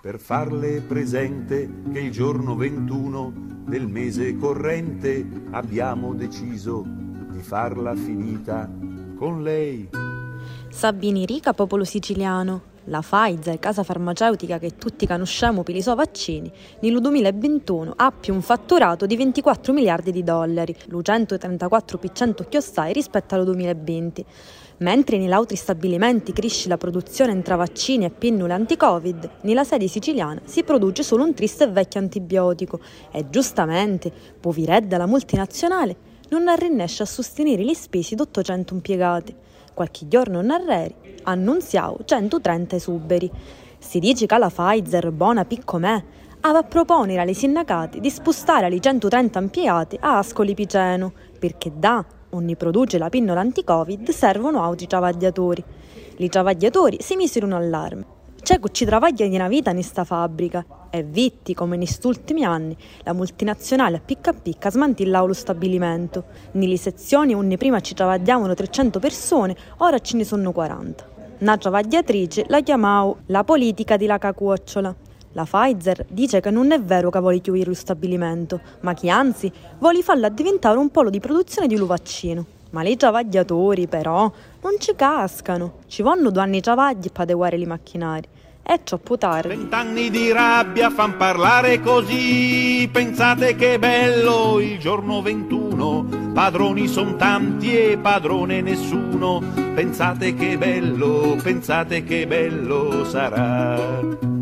per farle presente che il giorno 21 del mese corrente abbiamo deciso di farla finita con lei. Sabini Rica, popolo siciliano. La Pfizer, casa farmaceutica che tutti conosciamo per i suoi vaccini, nel 2021 ha più un fatturato di 24 miliardi di dollari, lo 134% chiostai rispetto al 2020. Mentre negli altri stabilimenti cresce la produzione tra vaccini e pinnule anti-Covid, nella sede siciliana si produce solo un triste e vecchio antibiotico e giustamente, poveredda la multinazionale, non riesce a sostenere le spese di 800 impiegati. Qualche giorno in arreri annunziavo 130 esuberi. Si dice che la Pfizer, buona piccomè, aveva a proponere ai sindacati di spostare alle 130 impiegati a Ascoli Piceno, perché da ogni produce la pinnola anti-Covid servono altri travagliatori. I travagliatori si misero un allarme. C'è chi ci travaglia di una vita in questa fabbrica e vitti come in questi ultimi anni la multinazionale a picca a picca smantillava lo stabilimento. Nelle sezioni ogni prima ci travagliavano 300 persone, ora ce ne sono 40. Una travagliatrice la chiamavo la politica di la cacuocciola. La Pfizer dice che non è vero che vuole chiudere lo stabilimento, ma che anzi vuole farla diventare un polo di produzione di un vaccino. Ma i travagliatori, però, non ci cascano. Ci vanno due anni travagli per adeguare i macchinari. È troppo tardi. Vent'anni di rabbia fan parlare così. Pensate che bello il giorno 21. Padroni son tanti e padrone nessuno. Pensate che bello, pensate che bello sarà.